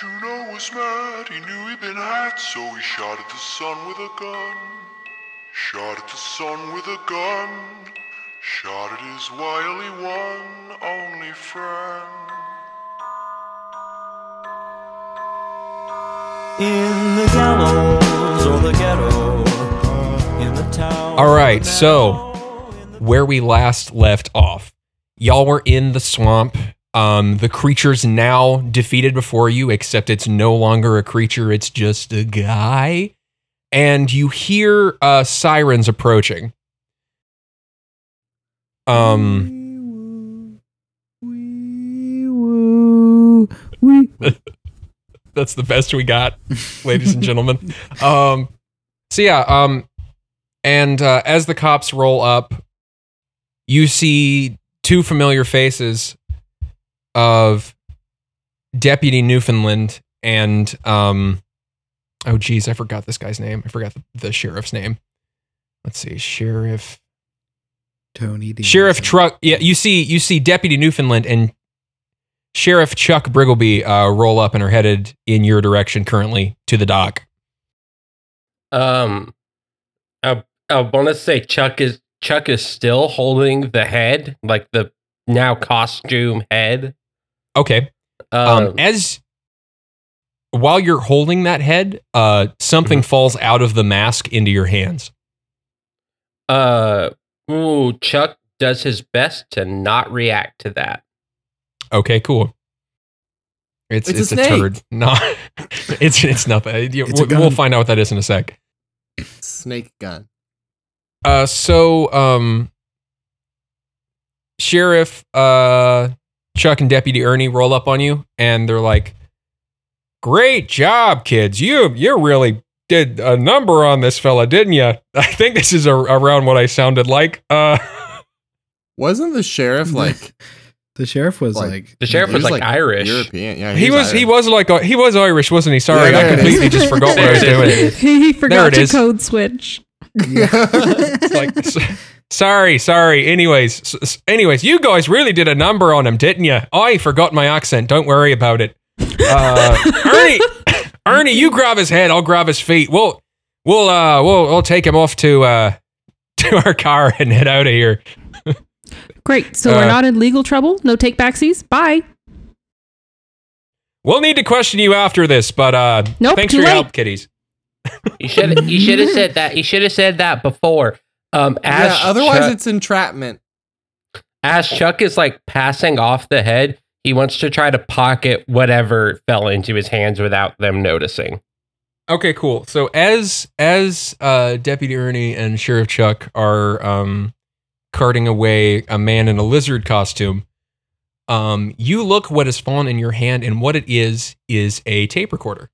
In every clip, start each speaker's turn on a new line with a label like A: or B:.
A: Juno was mad, he knew he'd been had, so he shot at the sun with a gun. Shot at the sun with a gun. Shot at his wily one, only friend.
B: In the gallows or the ghetto, in the town.
C: All right, so where we last left off, y'all were in the swamp. Um, the creature's now defeated before you, except it's no longer a creature; it's just a guy. And you hear uh, sirens approaching. Um, that's the best we got, ladies and gentlemen. Um, so yeah, um, and uh, as the cops roll up, you see two familiar faces of Deputy Newfoundland and um, oh geez, I forgot this guy's name. I forgot the, the sheriff's name. Let's see, sheriff.
D: Tony D.
C: Sheriff Truck. Yeah, you see, you see Deputy Newfoundland and Sheriff Chuck Briggleby uh, roll up and are headed in your direction currently to the dock.
E: Um, I I want to say Chuck is Chuck is still holding the head, like the now costume head.
C: Okay.
E: Um,
C: Um, as while you're holding that head, uh, something
E: Mm-hmm.
C: falls out of the mask into your hands.
E: uh, ooh, Chuck does his best to not react to that.
C: Okay, cool. It's
D: It's a
C: it's, a,
D: snake.
C: turd. No, it's it's nothing.
D: It's
C: we'll, we'll find out what that is in a sec.
F: Snake gun.
C: Uh, so um, Sheriff uh Chuck and Deputy Ernie roll up on you, and they're like, "Great job, kids! You you really did a number on this fella, didn't you? I think this is a, around what I sounded like." Uh,
F: Wasn't the sheriff like
D: The sheriff was
F: Like,
D: like,
E: The sheriff
F: he
E: was, like, Irish.
F: European? Yeah,
C: he was he was like a, he was Irish, wasn't he? Sorry,
F: Yeah,
C: I completely just forgot what I was doing.
E: is.
G: he forgot
C: it
G: to
C: is.
G: code switch.
C: It's like, s- sorry, sorry. Anyways, s- s- anyways, you guys really did a number on him, didn't you? I forgot my accent. Don't worry about it. Uh, Ernie, Ernie, you grab his head. I'll grab his feet. We'll, we'll, uh, we'll, we'll take him off to, uh, to our car and head out of here.
G: Great. So
C: Uh,
G: we're not in legal trouble. No take backsies. Bye.
C: We'll need to question you after this, but uh,
G: Nope,
C: thanks for your
G: late.
C: help, kiddies.
E: You should you should have said that. You should have said that before. Um, as
F: yeah, otherwise
E: Chuck,
F: it's entrapment.
E: as Chuck is like passing off the head, he wants to try to pocket whatever fell into his hands without them noticing.
C: Okay, cool. So as as uh, Deputy Ernie and Sheriff Chuck are um, carting away a man in a lizard costume, um, you look what has fallen in your hand, and what it is is a tape recorder,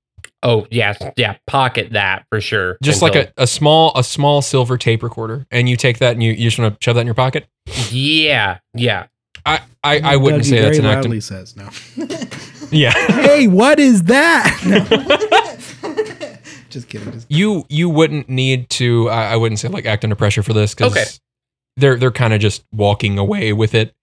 E: Oh yes, yeah, pocket that for sure.
C: just
E: until-
C: like a, a small a small silver tape recorder. And you take that and you, you just want to shove that in your pocket.
E: yeah, yeah.
C: I I, I wouldn't
D: Dougie
C: say that's
D: very
C: an
D: loudly
C: act.
D: says no.
C: Yeah.
D: hey, what is that? No. just kidding. Just
C: you you wouldn't need to I, I wouldn't say like act under pressure for this because
E: Okay.
C: they're they're kind of just walking away with it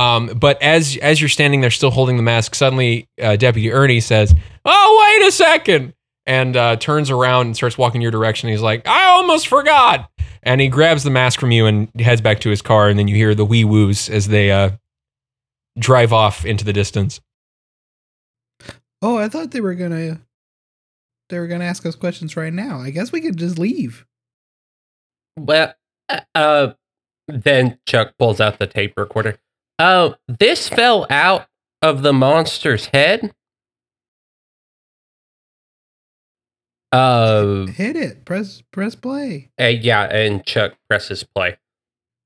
C: um but as as you're standing there still holding the mask suddenly uh, deputy ernie says oh wait a second and uh, turns around and starts walking your direction he's like i almost forgot and he grabs the mask from you and heads back to his car and then you hear the wee woos as they uh drive off into the distance
D: Oh, I thought they were gonna they were gonna ask us questions right now. I guess we could just leave.
E: Well, uh, uh, then Chuck pulls out the tape recorder. Oh, this fell out of the monster's head. Uh,
D: Hit it. Press press play.
E: uh, yeah, and Chuck presses play.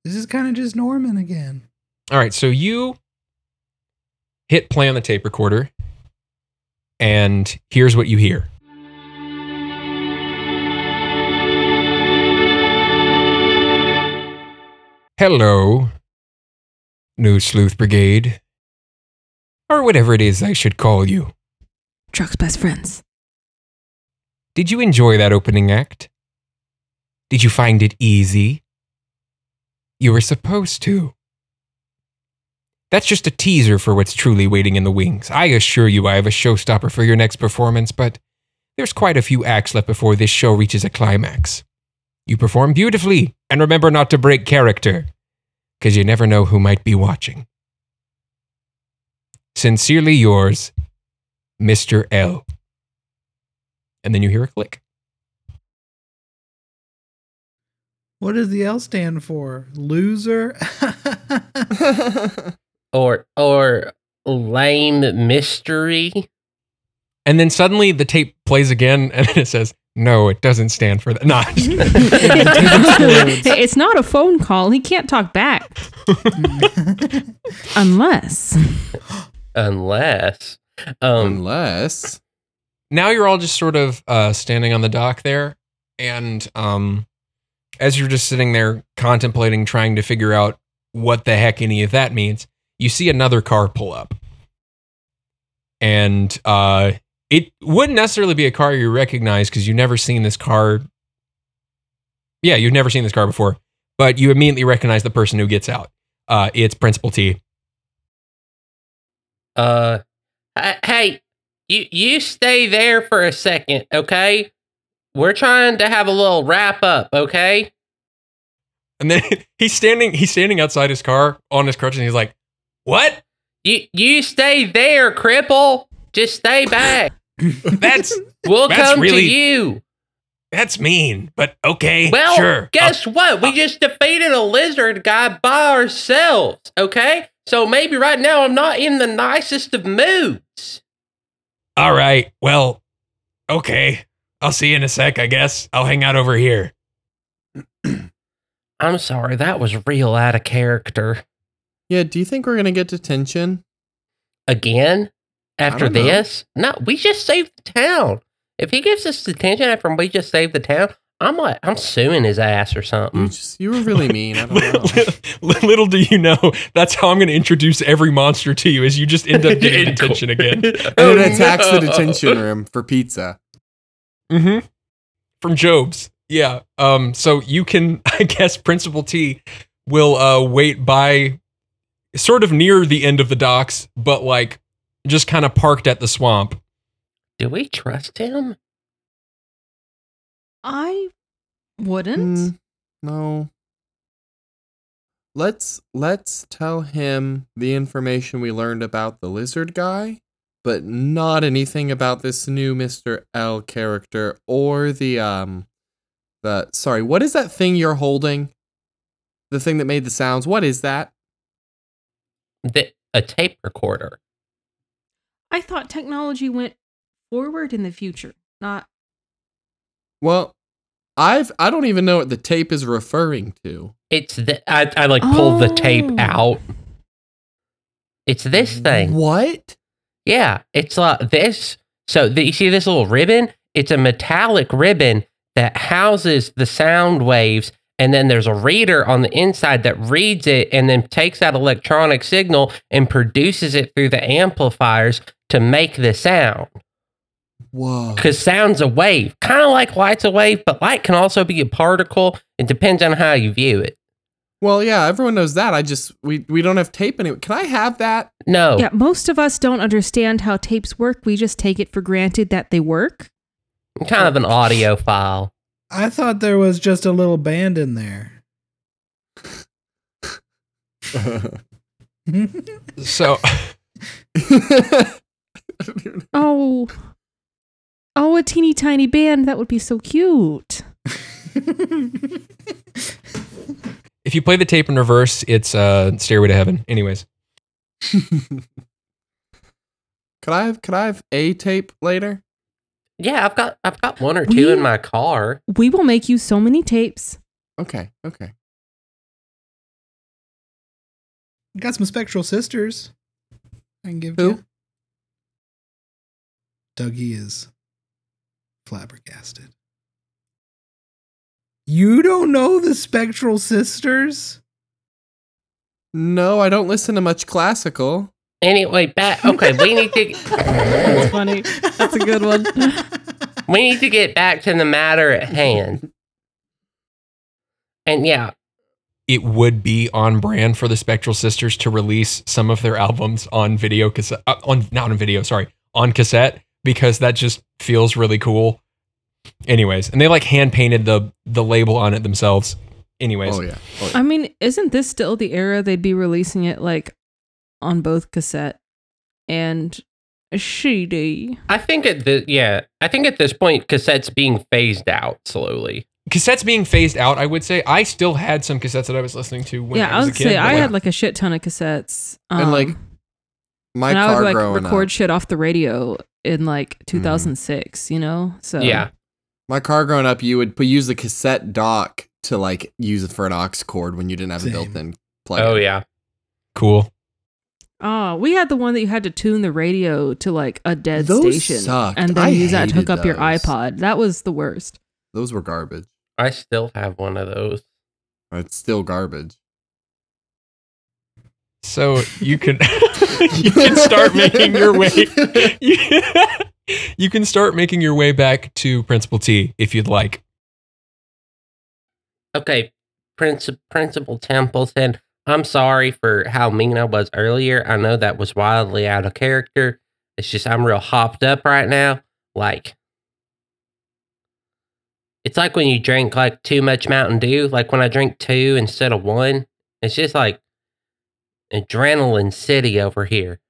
D: This is kind of just Norman again.
C: All right, so you hit play on the tape recorder, and here's what you hear. Hello, New Sleuth Brigade, or whatever it is I should call you.
G: Truck's best friends.
C: Did you enjoy that opening act? Did you find it easy? You were supposed to. That's just a teaser for what's truly waiting in the wings. I assure you I have a showstopper for your next performance, but there's quite a few acts left before this show reaches a climax. You perform beautifully, and remember not to break character, because you never know who might be watching. Sincerely yours, Mr. L. And then you hear a click.
D: What does the L stand for? Loser?
E: Or or lame mystery.
C: And then suddenly the tape plays again, and it says, No, it doesn't stand for that. Nah.
G: it's not a phone call. He can't talk back. Unless.
E: Unless um
F: Unless.
C: now you're all just sort of uh, standing on the dock there, and um, as you're just sitting there contemplating, trying to figure out what the heck any of that means, you see another car pull up, and uh, it wouldn't necessarily be a car you recognize because you've never seen this car. Yeah, you've never seen this car before, but you immediately recognize the person who gets out. Uh, it's Principal T.
E: uh hey, you you stay there for a second, okay? We're trying to have a little wrap up, okay?
C: And then he's standing he's standing outside his car on his crutch and he's like, What?
E: You you stay there, cripple. Just stay back.
C: That's
E: We'll
C: That's
E: come
C: really-
E: to you.
C: that's mean, but okay.
E: Well,
C: sure.
E: guess what? We just defeated a lizard guy by ourselves, okay? So maybe right now I'm not in the nicest of moods.
C: All right. Well, okay. I'll see you in a sec, I guess. I'll hang out over here.
E: I'm sorry, that was real out of character.
F: Yeah, do you think we're gonna get detention?
E: Again? After this? No, we just saved the town. If he gives us detention after we just saved the town, I'm like, I'm suing his ass or
F: You
E: something.
F: just you were really mean. I don't know.
C: little, little do you know, that's how I'm going to introduce every monster to you is you just end up getting detention again.
F: And it attacks the detention room for pizza.
C: Mm-hmm. From Job's. Yeah. Um, so you can, I guess, Principal T will uh, wait by sort of near the end of the docks, but like just kind of parked at the swamp.
E: Do we trust him?
G: I wouldn't.
F: Mm, no. Let's let's tell him the information we learned about the lizard guy, but not anything about this new Mr. L character or the um the sorry, what is that thing you're holding? The thing that made the sounds. What is that?
E: The, a tape recorder.
G: I thought technology went forward in the future, not.
F: Well, I've I don't even know what the tape is referring to.
E: It's the I, I like pull the tape
G: Oh.
E: out. It's this thing.
F: What?
E: Yeah, it's like this. So the, you see this little ribbon? It's a metallic ribbon that houses the sound waves, and then there's a reader on the inside that reads it and then takes that electronic signal and produces it through the amplifiers to make the sound.
F: Whoa.
E: Because sound's a wave, kind of like light's a wave, but light can also be a particle. It depends on how you view it.
F: Well, yeah, everyone knows that. I just we we don't have tape anyway. Can I have that?
E: No,
G: Yeah, most of us don't understand how tapes work. We just take it for granted that they work.
E: kind of an audio file.
D: I thought there was just a little band in there.
C: So
G: Oh. Oh, a teeny tiny band. That would be so cute.
C: if you play the tape in reverse, it's uh, Stairway to Heaven. Anyways.
F: could I have could I have a tape later?
E: Yeah, I've got I've got one or two in my car.
G: We will make you so many tapes.
F: Okay, okay.
D: Got some spectral sisters. I can give
F: Who?
D: you. Dougie is flabbergasted. You don't know the spectral sisters?
F: No, I don't listen to much classical.
E: Anyway, back. Okay, we need to
G: That's funny. That's a good one.
E: we need to get back to the matter at hand. And yeah,
C: it would be on brand for the Spectral Sisters to release some of their albums on video cassette uh, on not on video, sorry, on cassette because that just feels really cool. Anyways, and they like hand painted the the label on it themselves. Anyways,
F: Oh yeah. Oh, yeah.
G: I mean, isn't this still the era they'd be releasing it like on both cassette and CD?
E: I think at the yeah, I think at this point cassettes being phased out slowly.
C: cassettes being phased out, I would say I still had some cassettes that I was listening to when
G: yeah,
C: I
G: I
C: was
G: would
C: a kid.
G: say I
C: like,
G: had like a shit ton of cassettes.
F: And, like,
G: um,
F: My
G: and I
F: car
G: would like
F: growing
G: record
F: up.
G: shit off the radio in like mm-hmm. 2006, you know? So
E: Yeah.
F: My car growing up, you would put, use the cassette dock to like use it for an aux cord when you didn't have
D: Same.
F: a built-in plug.
E: Oh yeah.
C: cool.
G: Oh, we had the one that you had to tune the radio to like a dead
F: Those
G: station
F: sucked.
G: and then
F: I
G: use that to hook
F: hated
G: up your iPod. That was the worst.
F: Those were garbage.
E: I still have one of those.
F: It's still garbage.
C: So you can you can start making your way. you can start making your way back to Principal T if you'd like.
E: Okay, Prince Principal Templeton. I'm sorry for how mean I was earlier. I know that was wildly out of character. It's just I'm real hopped up right now. Like it's like when you drink like too much Mountain Dew. Like when I drink two instead of one. It's just like adrenaline city over here.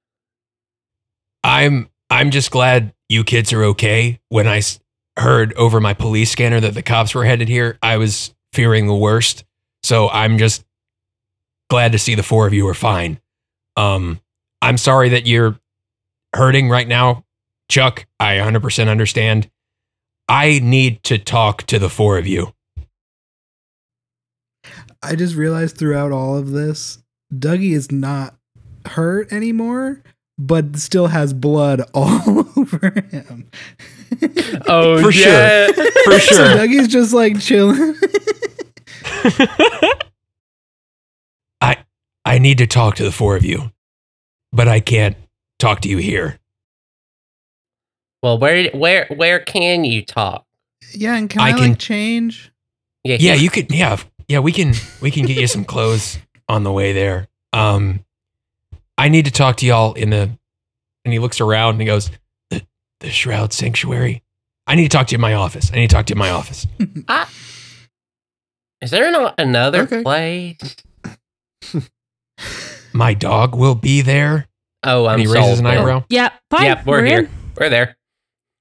C: I'm I'm just glad you kids are okay. When I s- heard over my police scanner that the cops were headed here, I was fearing the worst. So I'm just glad to see the four of you are fine. Um, I'm sorry that you're hurting right now, Chuck. I 100% understand. I need to talk to the four of you.
D: I just realized throughout all of this, Dougie is not hurt anymore, but still has blood all over him.
E: Oh
C: For sure.
E: yeah.
C: For
D: So
C: sure.
D: Dougie's just like chilling.
C: I I need to talk to the four of you, but I can't talk to you here.
E: well, where where where can you talk?
D: yeah, and can
C: I
D: I,
C: can-
D: like change?
E: Yeah,
C: Yeah, you could. Yeah, yeah, we can. We can get you some clothes on the way there. Um, I need to talk to y'all in the. And he looks around and he goes, "The, the Shroud Sanctuary. I need to talk to you in my office. I need to talk to you in my office.
E: Is there not another
F: Okay.
E: place?
C: My dog will be there."
E: Oh, I'm
C: And he raises an
E: sold then.
C: eyebrow.
G: Yeah, fine.
E: Yep, we're, here.
G: in.
E: We're there.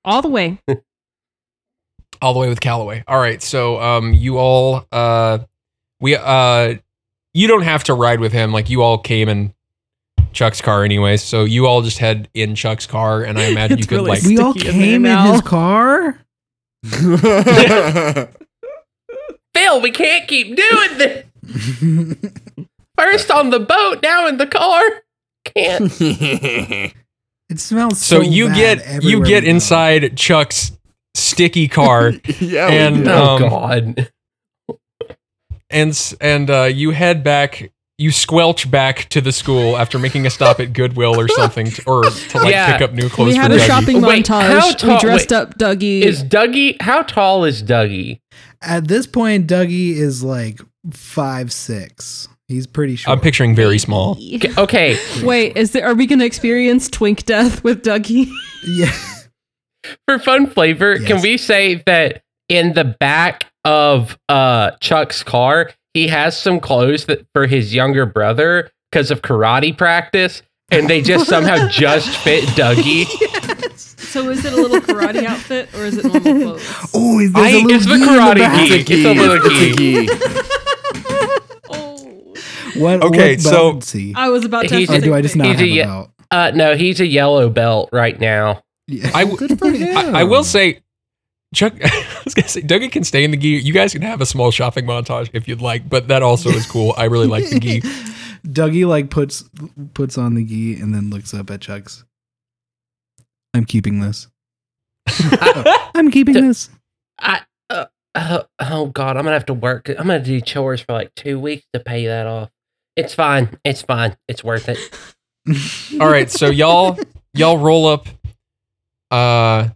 G: all the way.
C: all the way with Callaway. All right, so um, you all, uh, we, uh, you don't have to ride with him. Like you all came in Chuck's car anyways, so you all just head in Chuck's car, and I imagine you
G: It's
C: could
G: really
C: like.
D: we all
G: sticky in
D: came in
G: now.
D: his car.
E: Phil, we can't keep doing this. First on the boat, now in the car. Can't.
D: it smells
C: so
D: so.
C: you
D: bad
C: get you get
D: we go.
C: inside Chuck's sticky car,
F: yeah,
C: And,
F: we do.
E: oh
C: Um,
E: God.
C: And and uh, you head back. You squelch back to the school after making a stop at Goodwill or something, to, or to like
E: Yeah.
C: pick up new clothes
G: we had
C: for
G: a
C: Dougie.
G: shopping
E: Wait, how
G: montage.
E: tall-
G: we dressed
E: wait.
G: up Dougie.
E: Is Dougie? How tall is Dougie?
D: At this point, Dougie is like five six. He's pretty short.
C: I'm picturing very small.
E: Okay, Okay,
G: Wait, is there? Are we gonna experience twink death with Dougie?
D: Yeah.
E: for fun flavor, can
D: Yes.
E: we say that in the back of uh Chuck's car, he has some clothes that for his younger brother because of karate practice, and they just somehow just fit Dougie.
G: So is it a little karate outfit or is it normal clothes?
D: Oh, is
C: I-
D: there's a little
E: it's the
D: gi in
E: karate
D: back?
E: gi. It's a little gi.
G: oh,
D: What?
C: Okay,
D: what
C: so-
D: belt is he?
G: I was about to.
E: He's
G: have
D: or do I just not
E: he's
D: have
E: a
D: a belt?
E: Uh, no, he's a yellow belt right now.
D: Yeah.
C: I w-
F: Good for him.
C: I, I will say, Chuck. I was gonna say, Dougie can stay in the gi. You guys can have a small shopping montage if you'd like, but that also is cool. I really like the gi.
D: Dougie like puts puts on the gi and then looks up at Chuck's. I'm keeping this. I'm keeping
E: D-
D: this.
E: I uh, uh, oh god, I'm gonna have to work. I'm gonna do chores for like two weeks to pay that off. It's fine. It's fine. It's worth it.
C: All right, so y'all y'all roll up uh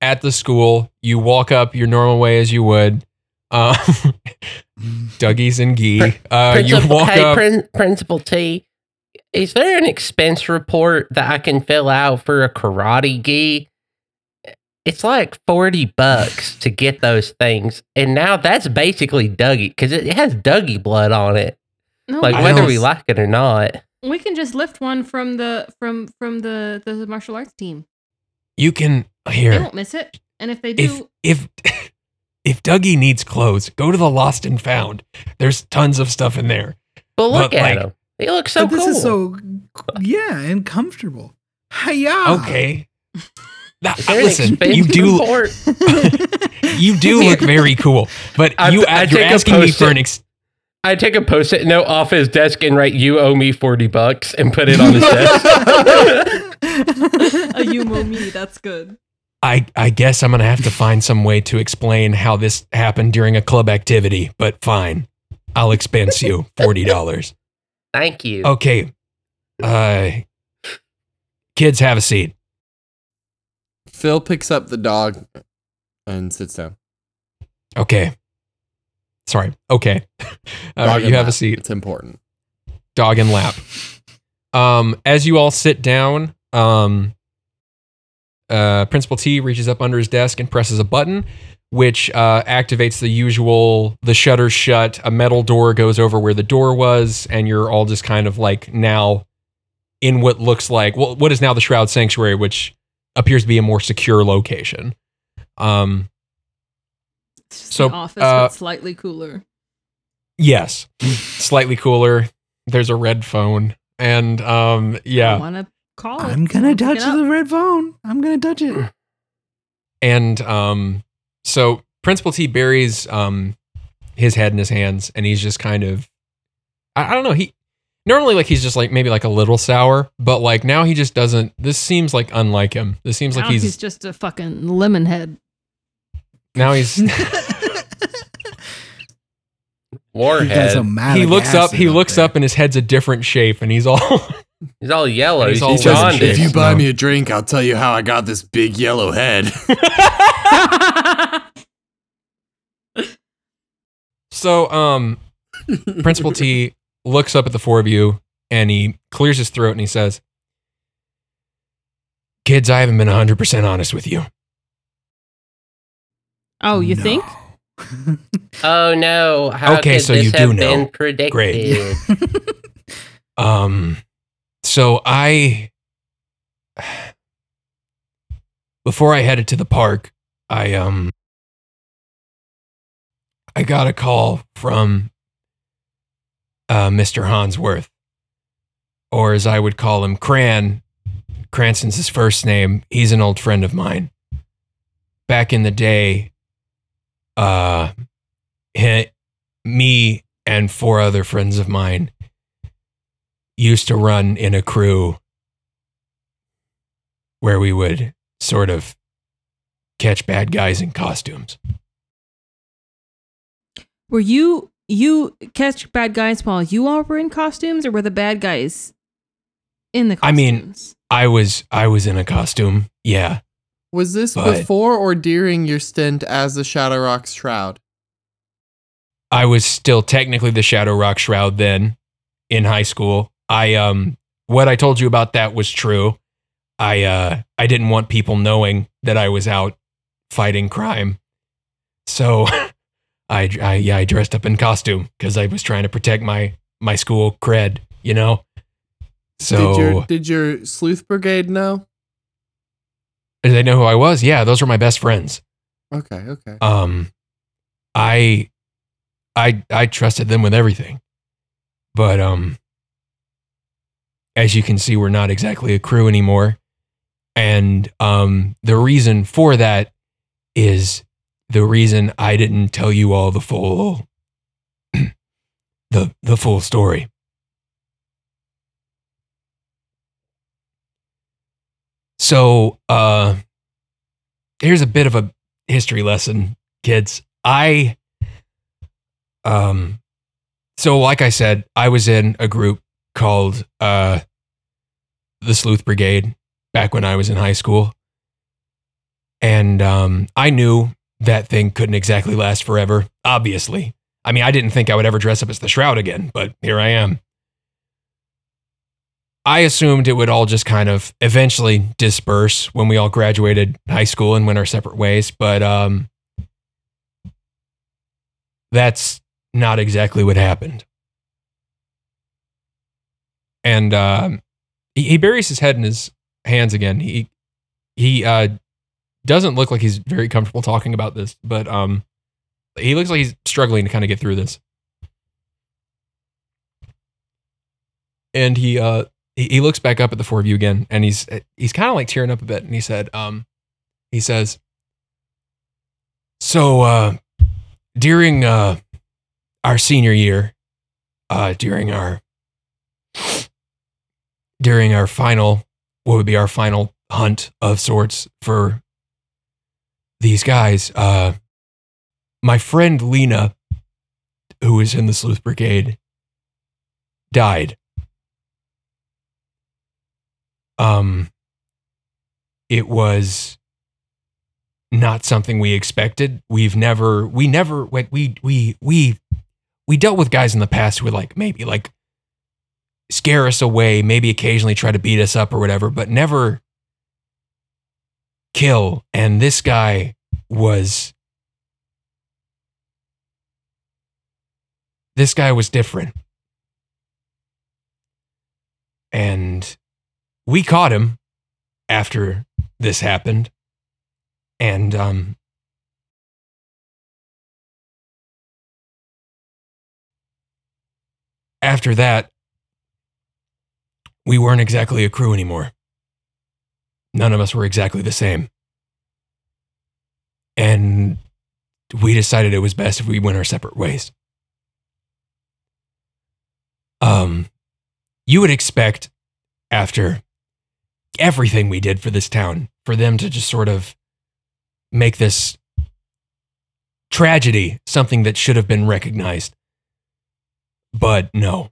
C: at the school. You walk up your normal way as you would. Um, Dougie's and gi. Uh, you
E: Principal,
C: walk
E: hey,
C: up.
E: Prin- Principal T, is there an expense report that I can fill out for a karate gi? It's like 40 bucks to get those things. And now that's basically Dougie because it, it has Dougie blood on it.
G: No,
E: Like
C: I
E: whether
C: don't-
E: we like it or not.
G: we can just lift one from the from from the the martial arts team.
C: you can
G: They
C: here.
G: won't miss it, and if they do,
C: if if Dougie needs clothes, go to the Lost and Found. There's tons of stuff in there.
E: But look
C: But,
E: at
C: like-
E: him. He looks so
D: but this
E: cool.
D: is so yeah and comfortable. Hiya.
C: Okay. That-
E: Is there
C: listen,
E: expense
C: you do you do look very cool, but
E: I-
C: you
E: I
C: you're
E: take a
C: asking me for
E: post-it.
C: an ex-
E: I take a post-it note off his desk and write "You owe me forty bucks" and put it on his desk.
G: a you owe me, that's good.
C: I I guess I'm gonna have to find some way to explain how this happened during a club activity, but fine. I'll expense you forty dollars.
E: Thank you.
C: Okay. Uh kids have a seat.
F: Phil picks up the dog and sits down.
C: Okay. Sorry. Okay. All
F: Dog
C: right,
F: and
C: you have a seat.
F: It's important.
C: Dog and lap. Um, as you all sit down, um, uh, Principal T reaches up under his desk and presses a button, which uh, activates the usual. The shutters shut. A metal door goes over where the door was, and you're all just kind of like now in what looks like well, what is now the Shroud Sanctuary, which appears to be a more secure location. Um, So,
G: office,
C: uh,
G: but slightly cooler.
C: yes, slightly cooler. There's a red phone, and um,
G: I
C: yeah.
G: want to call it.
D: I'm gonna
G: Pick
D: touch the red phone. I'm gonna touch it.
C: And um, so Principal T buries um, his head in his hands, and he's just kind of, I, I don't know. He normally like he's just like maybe like a little sour, but like now he just doesn't. This seems like unlike him. This seems like
G: Now
C: he's,
G: he's just a fucking lemon head.
C: now he's
E: Warhead.
D: He
C: he looks up. He looks
D: there.
C: up, and his head's a different shape, and he's all
E: He's all yellow.
C: And he's
E: He's,
C: all
E: all
C: says,
E: jaundiced.
C: "If
F: If you buy
C: No.
F: me a drink, I'll tell you how I got this big yellow head.
C: so. Um, Principal T looks up at the four of you, and he clears his throat, and he says, "Kids, I haven't been hundred percent honest with you."
G: oh, you
D: No.
G: think?
E: Oh no! How
C: Okay,
E: could
C: so
E: this
C: you do
E: have
C: know.
E: been predicted?
C: Great. Um, so I, before I headed to the park, I, um, I got a call from, uh, Mr. Hansworth, or as I would call him, Cran. Cranston's his first name. He's an old friend of mine. Back in the day, uh, he, me and four other friends of mine used to run in a crew where we would sort of catch bad guys in costumes.
G: Were you you catch bad guys while you all were in costumes, or were the bad guys in the costumes?
C: I mean- I was I was in a costume. Yeah.
F: Was this
C: But-
F: before or during your stint as the Shadow Rock Shroud?
C: I was still technically the Shadow Rock Shroud then in high school. I um what I told you about that was true. I uh I didn't want people knowing that I was out fighting crime. So I I yeah, I dressed up in costume cuz I was trying to protect my my school cred, you know. So
F: did your did your sleuth brigade know?
C: did they know who I was? Yeah, those were my best friends.
F: Okay, okay.
C: um i i i trusted them with everything but um as you can see we're not exactly a crew anymore and um the reason for that is the reason i didn't tell you all the full the the full story so uh here's a bit of a history lesson, kids. I um so like I said, I was in a group called uh the Sleuth Brigade back when I was in high school. And um I knew that thing couldn't exactly last forever, obviously. I mean, I didn't think I would ever dress up as the Shroud again, but here I am. I assumed it would all just kind of eventually disperse when we all graduated high school and went our separate ways, but um, that's not exactly what happened. And um, he, he buries his head in his hands again. He he uh, doesn't look like he's very comfortable talking about this, but um, he looks like he's struggling to kind of get through this. And he uh he, he looks back up at the four of you again, and he's he's kind of like tearing up a bit, and he said, um, he says, so uh, during uh our senior year, uh, during our during our final, what would be our final hunt of sorts for these guys, uh, my friend Lena, who was in the sleuth brigade, died. Um, it was not something we expected. We've never, we never, we, we, we, we dealt with guys in the past who would like maybe like scare us away, maybe occasionally try to beat us up or whatever, but never kill. And this guy was this guy was different. And we caught him after this happened. And um after that we weren't exactly a crew anymore. None of us were exactly the same. And we decided it was best if we went our separate ways. Um, you would expect after everything we did for this town for them to just sort of make this tragedy something that should have been recognized. But no.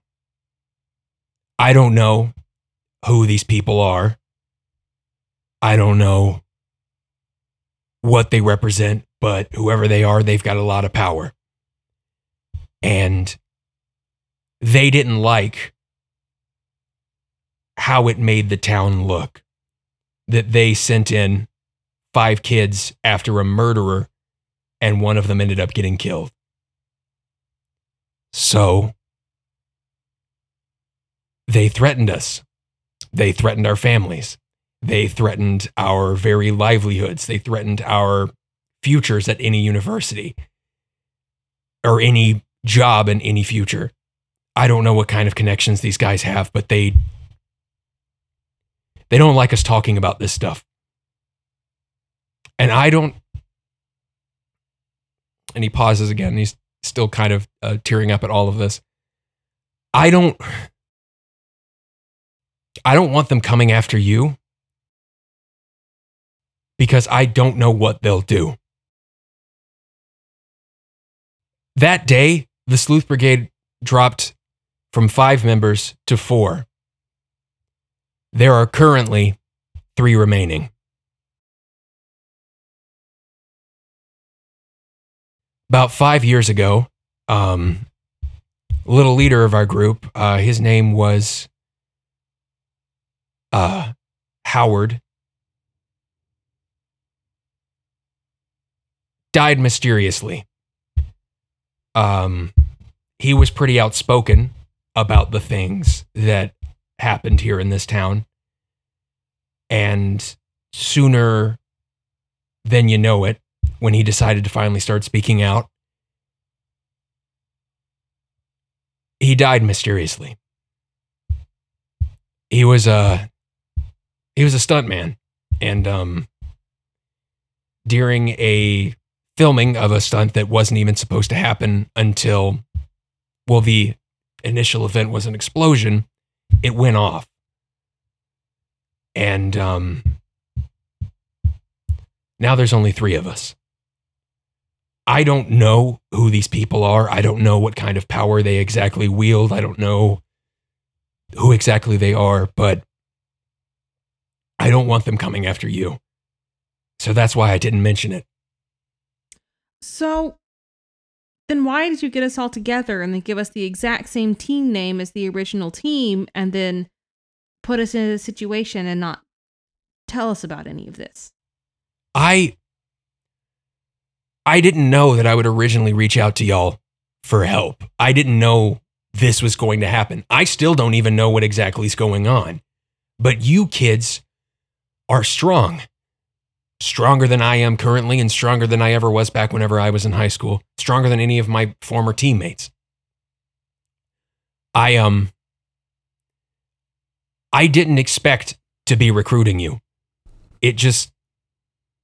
C: I don't know who these people are. I don't know what they represent, but whoever they are, they've got a lot of power. And they didn't like how it made the town look. That they sent in five kids after a murderer, and one of them ended up getting killed. So they threatened us. They threatened our families. They threatened our very livelihoods. They threatened our futures at any university or any job in any future. I don't know what kind of connections these guys have, but they they don't like us talking about this stuff. And I don't and he pauses again. He's still kind of uh, tearing up at all of this. I don't I don't want them coming after you because I don't know what they'll do. That day, the Sleuth Brigade dropped from five members to four. There are currently three remaining. About five years ago, um, little leader of our group, uh, his name was uh, Howard died mysteriously. Um, he was pretty outspoken about the things that happened here in this town. And sooner than you know it, when he decided to finally start speaking out, he died mysteriously. He was a he was a stuntman, and um, during a filming of a stunt that wasn't even supposed to happen until, well, the initial event was an explosion, it went off, and um, now there's only three of us. I don't know who these people are. I don't know what kind of power they exactly wield. I don't know who exactly they are, but I don't want them coming after you. So that's why I didn't mention it.
G: So then why did you get us all together and then give us the exact same team name as the original team and then put us in a situation and not tell us about any of this?
C: I I didn't know that I would originally reach out to y'all for help. I didn't know this was going to happen. I still don't even know what exactly is going on. But you kids are strong. Stronger than I am currently and stronger than I ever was back whenever I was in high school. Stronger than any of my former teammates. I um I didn't expect to be recruiting you. It just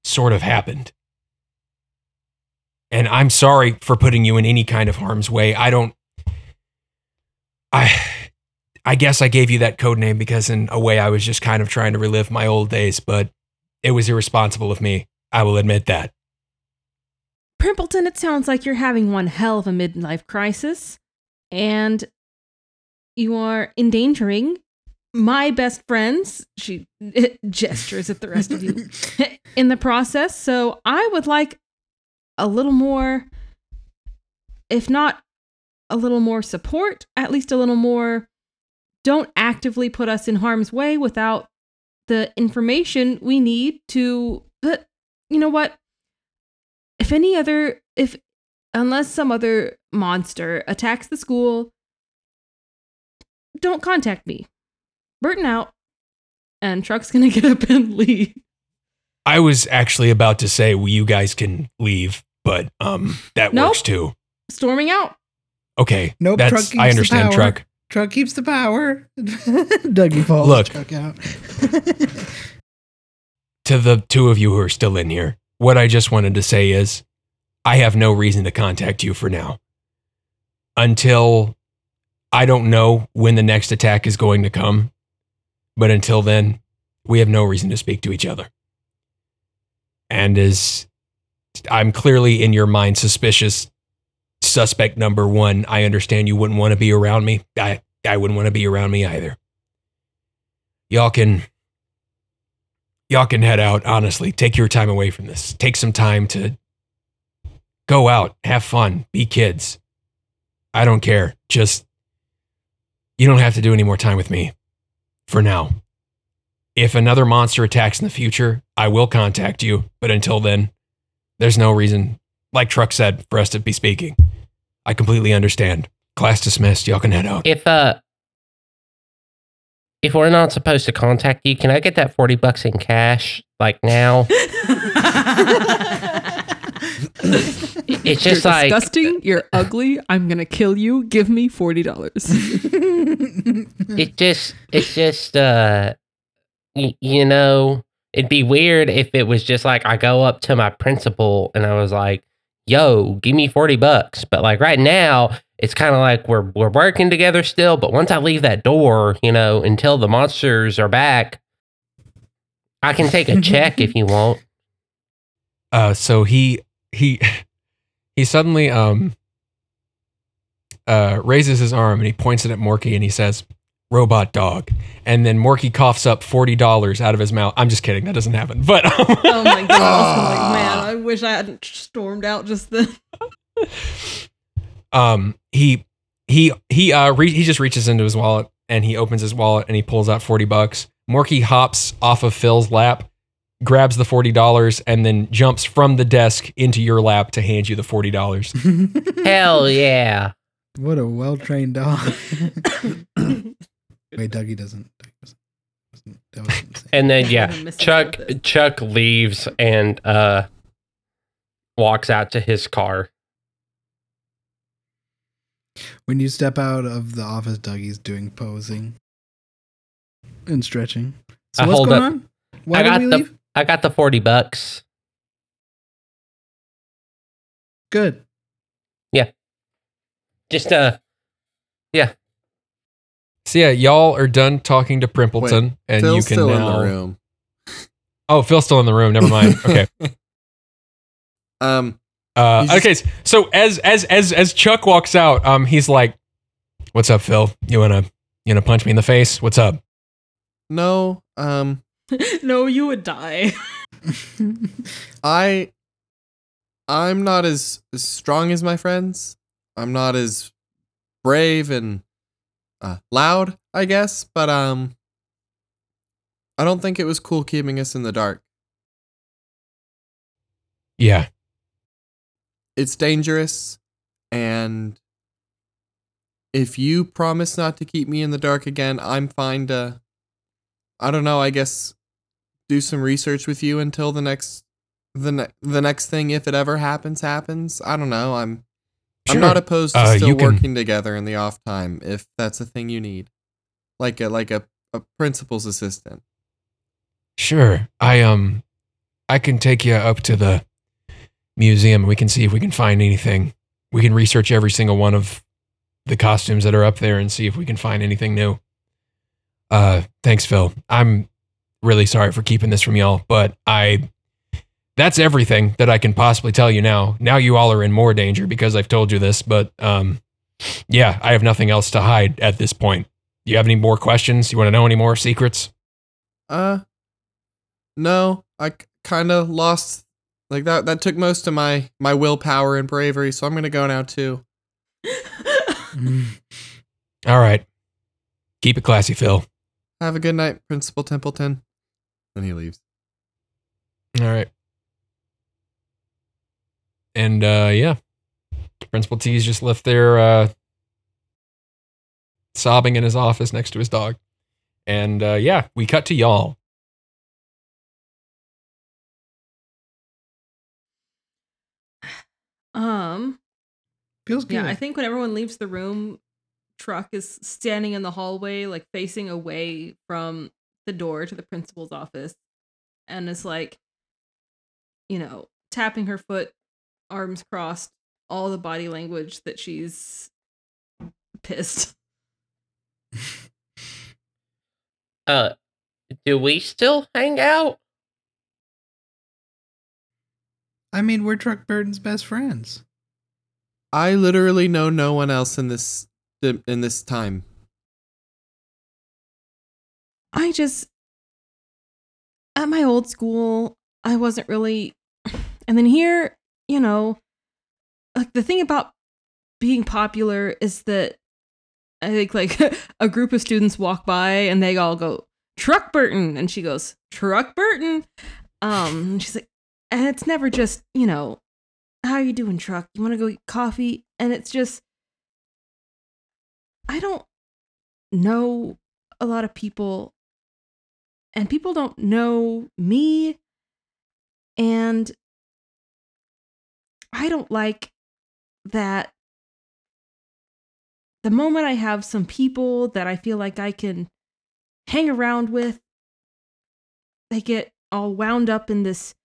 C: sort of happened. And I'm sorry for putting you in any kind of harm's way. I don't I I guess I gave you that code name because in a way I was just kind of trying to relive my old days, but it was irresponsible of me. I will admit that.
G: Primpleton, it sounds like you're having one hell of a midlife crisis, and you are endangering my best friends. She gestures at the rest of you in the process. So I would like a little more, if not a little more support, at least a little more. Don't actively put us in harm's way without the information we need to. But you know what? If any other, if unless some other monster attacks the school, don't contact me. Burton out. And Truck's gonna get up and leave.
C: I was actually about to say well, you guys can leave, but um that
G: Nope.
C: works too.
G: Storming out.
C: Okay.
D: Nope,
C: That's
D: truck
C: I understand truck.
D: Truck keeps the power. Dougie falls.
C: Look.
D: Truck out.
C: to the two of you who are still in here, what I just wanted to say is I have no reason to contact you for now. Until I don't know when the next attack is going to come. But until then, we have no reason to speak to each other. And as I'm clearly in your mind suspicious suspect number one, I understand you wouldn't want to be around me. I, I wouldn't want to be around me either. Y'all can y'all can head out honestly. Take your time away from this. Take some time to go out have fun be kids. I don't care. Just you don't have to do any more time with me for now. If another monster attacks in the future i will contact you but until then there's no reason like truck said for us to be speaking i completely understand class dismissed y'all can head out
E: If uh if we're not supposed to contact you, can I get that 40 bucks in cash like now? It's just
G: you're
E: like
G: disgusting. You're ugly. I'm gonna kill you. Give me forty dollars.
E: it just it's just uh y- you know, it'd be weird if it was just like I go up to my principal and I was like, "Yo, give me 40 bucks." But like right now, it's kind of like we're we're working together still, but once I leave that door, you know, until the monsters are back, I can take a check if you want.
C: uh so he he he suddenly um uh raises his arm and he points it at Morky and he says robot dog and then Morky coughs up $40 out of his mouth i'm just kidding that doesn't happen but um,
G: oh my god! I like, man, I wish I hadn't stormed out just then.
C: um he he he uh re- he just reaches into his wallet and he opens his wallet and he pulls out 40 bucks morky hops off of phil's lap grabs the $40 and then jumps from the desk into your lap to hand you the $40
E: Hell yeah.
D: what a well trained dog. Wait, Dougie doesn't. Dougie doesn't- doesn't- that wasn't the same.
E: And then yeah, Chuck. Chuck leaves and uh walks out to his car.
D: When you step out of the office, Dougie's doing posing and stretching. So
E: I
D: what's going
E: up-
D: on? Why
E: I
D: did
E: got
D: we
E: the
D: leave?
E: I got the 40 bucks.
D: Good. Yeah.
E: Just uh
C: so yeah y'all are done talking to primpleton and
F: Phil's
C: you can
F: still
C: now
F: in the room.
C: oh phil's still in the room never mind okay
F: Um,
C: Uh,
F: just-
C: okay, so as as as as Chuck walks out, um, he's like, "What's up, Phil? You wanna you wanna punch me in the face? What's up?"
F: no, um,
G: no, you would die.
F: I I'm not as, as strong as my friends. I'm not as brave and uh, loud, I guess, but um I don't think it was cool keeping us in the dark.
C: Yeah.
F: It's dangerous and if you promise not to keep me in the dark again, I'm fine to I don't know, I guess do some research with you until the next the ne- the next thing if it ever happens happens. I don't know. I'm I'm not opposed to
C: Uh,
F: still
C: you can-
F: working together in the off time if that's a thing you need. Like a like a, a principal's assistant.
C: Sure. I um I can take you up to the museum we can see if we can find anything. We can research every single one of the costumes that are up there and see if we can find anything new. Uh thanks Phil. I'm really sorry for keeping this from y'all, but I that's everything that I can possibly tell you now. Now you all are in more danger because I've told you this, but um yeah, I have nothing else to hide at this point. Do you have any more questions? You want to know any more secrets?
F: Uh no, I kind of lost like that that took most of my my willpower and bravery, so I'm going to go now too.
C: All right. Keep it classy, Phil.
F: Have a good night, Principal Templeton. Then he leaves.
C: All right. And uh yeah. Principal T's just left there uh sobbing in his office next to his dog. And uh yeah, we cut to y'all.
G: um,
D: Feels good.
G: yeah, I think when everyone leaves the room, Truck is standing in the hallway, like facing away from the door to the principal's office, and is like, you know, tapping her foot, arms crossed, all the body language that she's pissed.
E: Uh, do we still hang out?
D: I mean, we're Truck Burton's best friends.
F: I literally know no one else in this in this time.
G: I just at my old school, I wasn't really and then here, you know, like the thing about being popular is that I think like a group of students walk by and they all go, Truck Burton and she goes, Truck Burton. Um she's like and it's never just, you know, how are you doing, Truck? You wanna go get coffee? And it's just I don't know a lot of people and people don't know me and i don't like that the moment i have some people that i feel like i can hang around with they get all wound up in this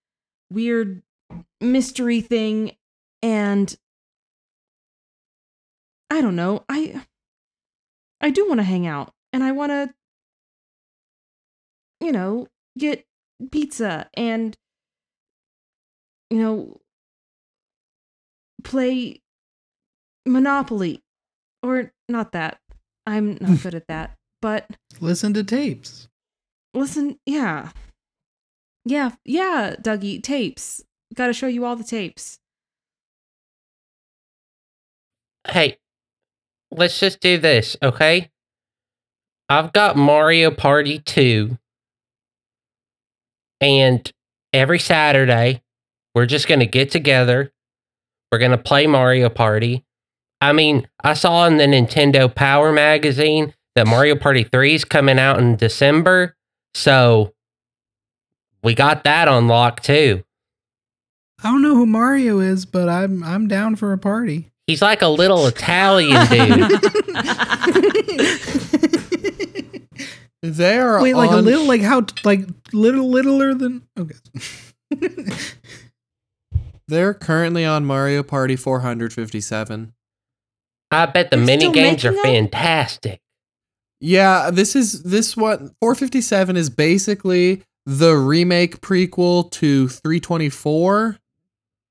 G: weird mystery thing and i don't know i i do want to hang out and i want to you know, get pizza and, you know, play Monopoly. Or not that. I'm not good at that. But
D: Listen to tapes.
G: listen, yeah. Yeah, yeah, Dougie, tapes. Got to show you all the tapes.
E: Hey, let's just do this, okay? I've got Mario Party 2. And every Saturday, we're just going to get together. We're going to play Mario Party. I mean, I saw in the Nintendo Power magazine that Mario Party 3 is coming out in December. So we got that on lock too.
D: I don't know who Mario is, but I'm I'm down for a party.
E: He's like a little Italian dude.
F: They are
D: Wait, like a little, like how, like little, littler than. Okay.
F: They're currently on Mario Party 457.
E: I bet the
G: They're
E: mini games are
G: making 'em?
E: fantastic.
F: Yeah, this is this one 457 is basically the remake prequel to 324,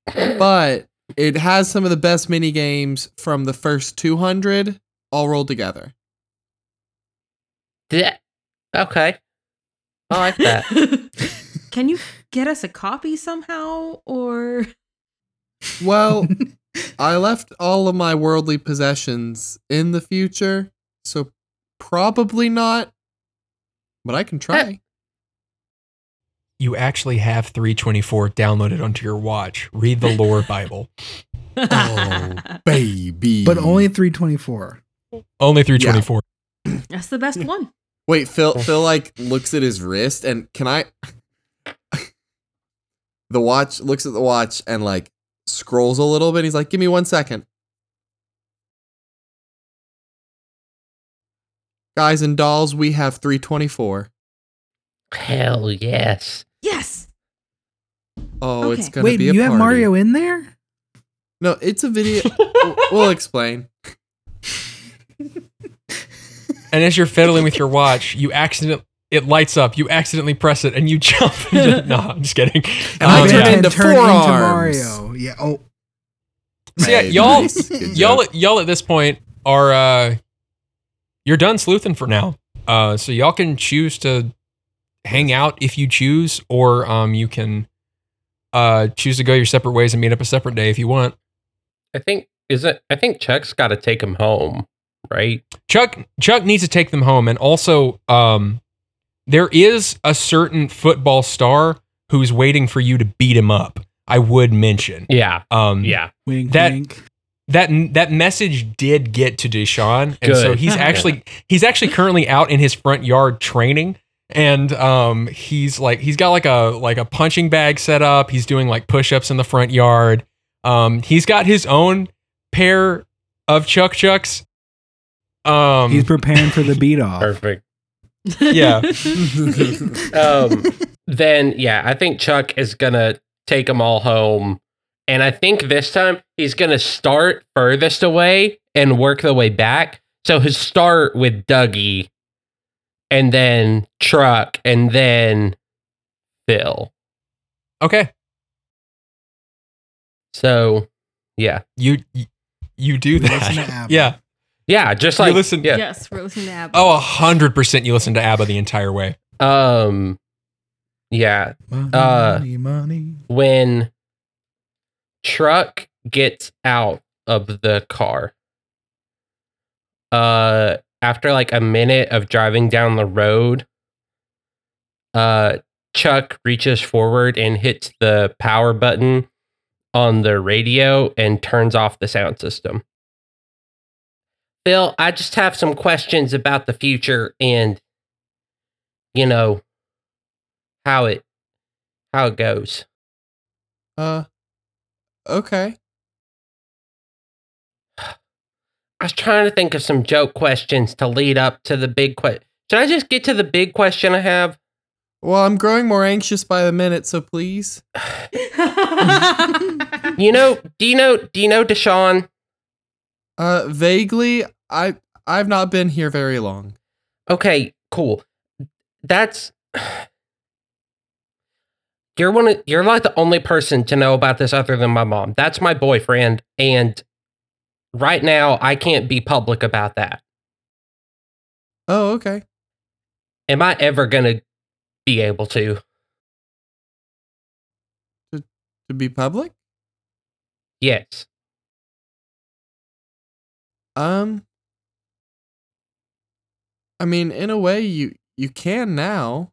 F: but it has some of the best mini games from the first 200 all rolled together.
E: That- okay. I like that.
G: Can you get us a copy somehow or
F: Well, I left all of my worldly possessions in the future, so probably not. But I can try. Eh.
C: You actually have 324 downloaded onto your watch. Read the lore Bible.
F: Oh, baby.
D: but only 324.
C: Only 324.
G: That's the best one.
F: Wait, Phil Phil like looks at his wrist and can I The watch looks at the watch and like scrolls a little bit. He's like, "Give me 1 second." Guys and dolls, we have 324.
E: Hell yes.
G: Yes.
F: Oh, it's
G: Okay.
F: going to
D: Wait,
F: be a party.
D: Wait, you have
F: party.
D: Mario in there?
F: No, it's a video. we'll- we'll explain.
C: And as you're fiddling with your watch, you accident it lights up. You accidentally press it and you jump. Into, no, I'm just kidding.
F: And I
C: Um,
F: turn
C: yeah.
F: into
D: turn
F: forearms.
D: Mario. Yeah. Oh,
C: So yeah, y'all, y'all, at, y'all at this point are uh, you're done sleuthing for now. Uh, so y'all can choose to hang out if you choose, or um, you can uh choose to go your separate ways and meet up a separate day if you want.
E: I think is it I think Chuck's gotta take him home, right?
C: Chuck Chuck needs to take them home, and also um, there is a certain football star who's waiting for you to beat him up. I would mention.
E: Yeah.
C: Um,
E: Yeah.
D: wink,
C: That-
D: wink.
C: that that message did get to Deshaun, and so he's actually he's actually currently out in his front yard training, and um he's like he's got like a like a punching bag set up. He's doing like push ups in the front yard. Um, he's got his own pair of Chuck Chucks. Um,
D: He's preparing for the beat off.
E: Perfect.
C: Yeah.
E: Um then yeah, I think Chuck is gonna take them all home. And I think this time he's gonna start furthest away and work the way back. So he'll start with Dougie and then Truck and then Phil.
C: okay,
E: So yeah.
C: you you, you do
D: We listen to
C: that. Yeah.
E: Yeah, just
C: You
E: like
C: listen-
E: yeah.
G: Yes, we're listening to ABBA.
C: Oh, a hundred percent. You listen to ABBA the entire way.
E: Um yeah,
D: Money,
E: Uh,
D: money, money.
E: when truck gets out of the car uh after like a minute of driving down the road uh chuck reaches forward and hits the power button on the radio and turns off the sound system phil i just have some questions about the future and you know how it how it goes
F: Uh okay.
E: I was trying to think of some joke questions to lead up to the big question. Should I just get to the big question I have?
F: Well, I'm growing more anxious by the minute, so please.
E: You know, do you know, do you know Deshaun?
F: Uh vaguely, I I've not been here very long.
E: Okay, cool. That's you're one of you're like the only person to know about this other than my mom. That's my boyfriend, and right now I can't be public about that.
F: Oh, okay.
E: Am I ever gonna be able to?
F: To be public?
E: Yes.
F: Um I mean, in a way you you can now.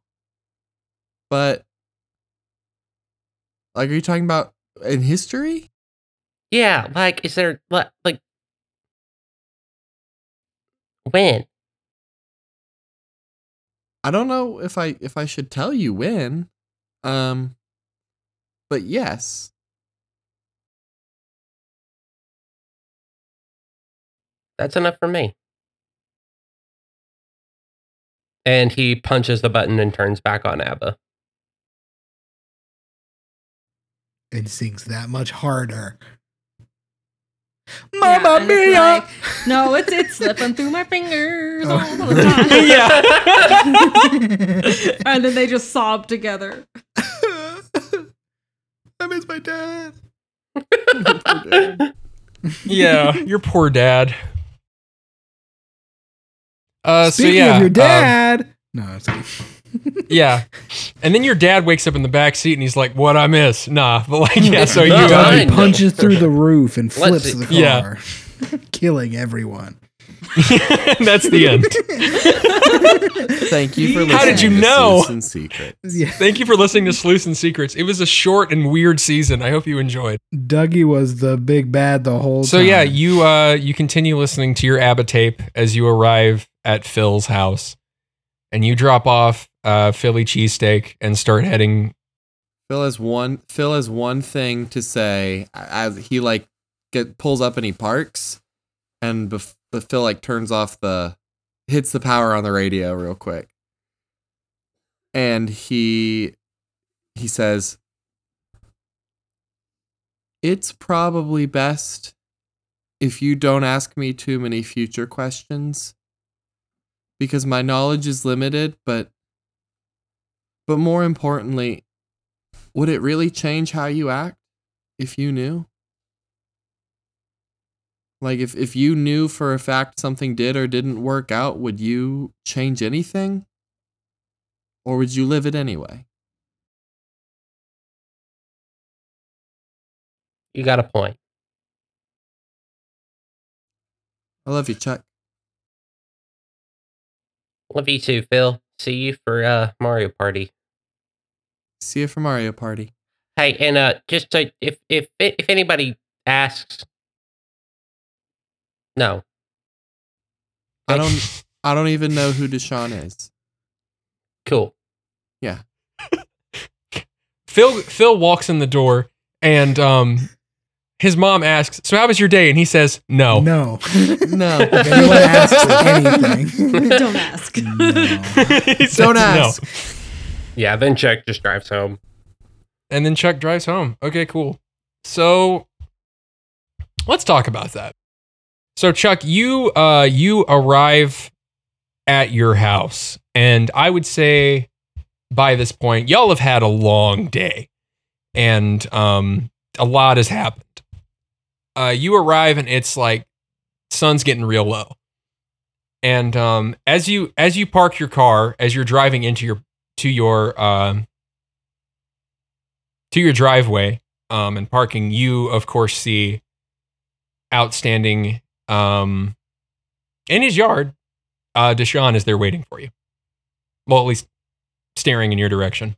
F: But like are you talking about in history?
E: Yeah, like, is there li- like when?
F: I don't know if I if I should tell you when. Um but yes.
E: That's enough for me. And he punches the button and turns back on ABBA.
D: and sings that much harder.
G: Yeah,
D: Mamma
G: and it's
D: mia!
G: like, no, it's it's slipping through my fingers
D: Oh.
G: all the time.
C: yeah.
G: and then they just sob together.
D: I miss my dad.
C: yeah, your poor dad. Uh, so
D: Speaking
C: yeah,
D: of your
C: um,
D: dad. no, it's okay.
C: yeah. And then your dad wakes up in the back seat and he's like, "What I miss?" Nah, but like yeah. So you
E: No,
C: uh,
E: Dougie
D: punches through the roof and flips
E: see.
D: the
C: Yeah.
D: car, killing everyone.
C: that's the end.
F: Thank you for listening.
C: How did you
F: to
C: know?
F: Sleuths and Secrets.
D: Yeah,
C: Thank you for listening to Sleuths and Secrets. It was a short and weird season. I hope you enjoyed.
D: Dougie was the big bad the whole
C: So
D: time.
C: yeah, you uh you continue listening to your ABBA tape as you arrive at Phil's house, and you drop off uh Philly cheesesteak and start heading.
F: Phil has one. Phil has one thing to say as he like get pulls up and he parks, and bef- Phil like turns off the hits the power on the radio real quick, and he he says, "It's probably best if you don't ask me too many future questions." Because my knowledge is limited, but but more importantly, would it really change how you act if you knew? Like if, if you knew for a fact something did or didn't work out, would you change anything? Or would you live it anyway?
E: You got a point.
F: I love you, Chuck.
E: Love you too, Phil. See you for uh Mario Party.
F: See you for Mario Party.
E: Hey, and uh, just so if if if anybody asks, no,
F: I don't I don't even know who Deshaun is.
E: cool. Yeah.
C: Phil Phil walks in the door and um his mom asks, "So how was your day?" And he says, "No."
D: no.
F: No.
D: if anyone asks anything,
G: Don't ask.
D: no.
C: He
F: Don't
C: no.
F: ask.
E: Yeah, then Chuck just drives home.
C: And then Chuck drives home. Okay, cool. So let's talk about that. So Chuck, you uh you arrive at your house and I would say by this point y'all have had a long day and um a lot has happened. Uh you arrive and it's like sun's getting real low. And um as you as you park your car as you're driving into your to your um to your driveway um, and parking, you of course see outstanding um, in his yard. Uh, Deshaun is there waiting for you. Well, at least staring in your direction.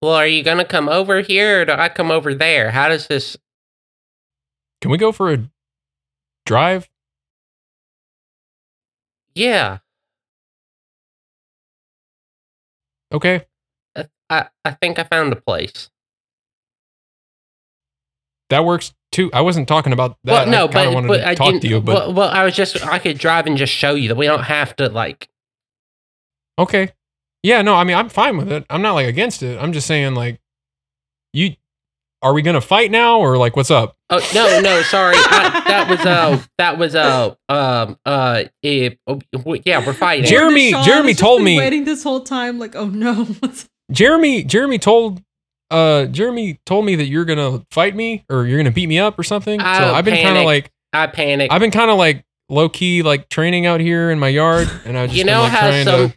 E: Well, are you gonna come over here, or do I come over there? How does this?
C: Can we go for a drive?
E: Yeah,
C: Okay.
E: I I, I think I found a place.
C: That works too. I wasn't talking about that.
E: well, no,
C: I kind of
E: but,
C: wanted
E: but
C: to
E: I
C: talk to you, but
E: well, well, I was just I could drive and just show you that we don't have to like.
C: okay. Yeah, no, I mean, I'm fine with it. I'm not like against it. I'm just saying, like, you are we gonna fight now or like what's up?
E: Oh no, no, sorry. I, that was uh that was uh um uh eh, oh, yeah, we're fighting.
C: Jeremy-
G: Deshaun
C: Jeremy
G: has just
C: told
G: been
C: me-
G: waiting this whole time. Like, oh no,
C: Jeremy Jeremy told uh Jeremy told me that you're gonna fight me or you're gonna beat me up or something. so
E: Oh,
C: I've been kind of like
E: I panicked.
C: I've been kind of like low key like training out here in my yard, and I just
E: you
C: been,
E: know
C: like,
E: how
C: trying
E: some
C: to.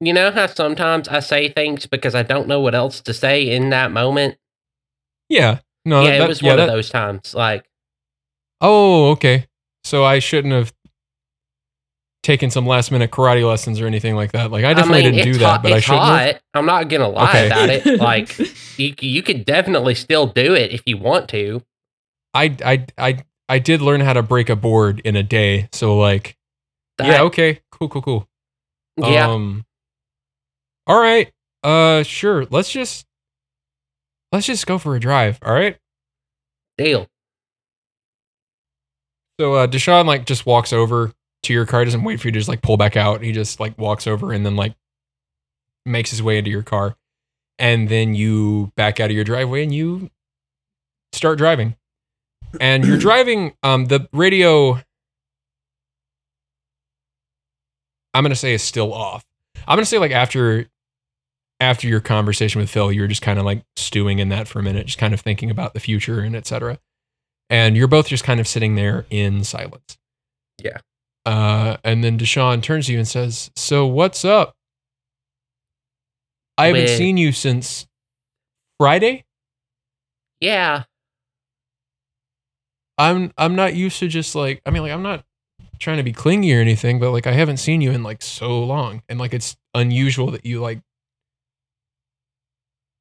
E: you know how sometimes I say things because I don't know what else to say in that moment.
C: Yeah, no,
E: yeah,
C: that,
E: it was one of those times. Like
C: Oh, okay. So I shouldn't have taken some last minute karate lessons or anything like that. Like I definitely
E: mean,
C: didn't do that, but I shouldn't have.
E: hot. I'm not gonna lie
C: Okay.
E: about it. Like you, you could definitely still do it if you want to.
C: I I I I did learn how to break a board in a day. So like,
E: That-
C: yeah, okay, cool, cool, cool.
E: yeah.
C: Um, all right. Uh, sure. Let's just let's just go for a drive. All right.
E: deal.
C: So uh, Deshaun like just walks over to your car. Doesn't wait for you to just like pull back out. He just like walks over and then like makes his way into your car, and then you back out of your driveway and you start driving. And you're driving. Um, the radio. I'm gonna say is still off. I'm gonna say like after after your conversation with Phil, you were just kind of like stewing in that for a minute, just kind of thinking about the future and etc. And you're both just kind of sitting there in silence.
E: Yeah.
C: Uh, and then Deshaun turns to you and says, "So what's up?" I haven't seen you since Friday.
E: Yeah.
C: I'm I'm not used to just like I mean like I'm not trying to be clingy or anything, but like I haven't seen you in like so long, and like it's unusual that you like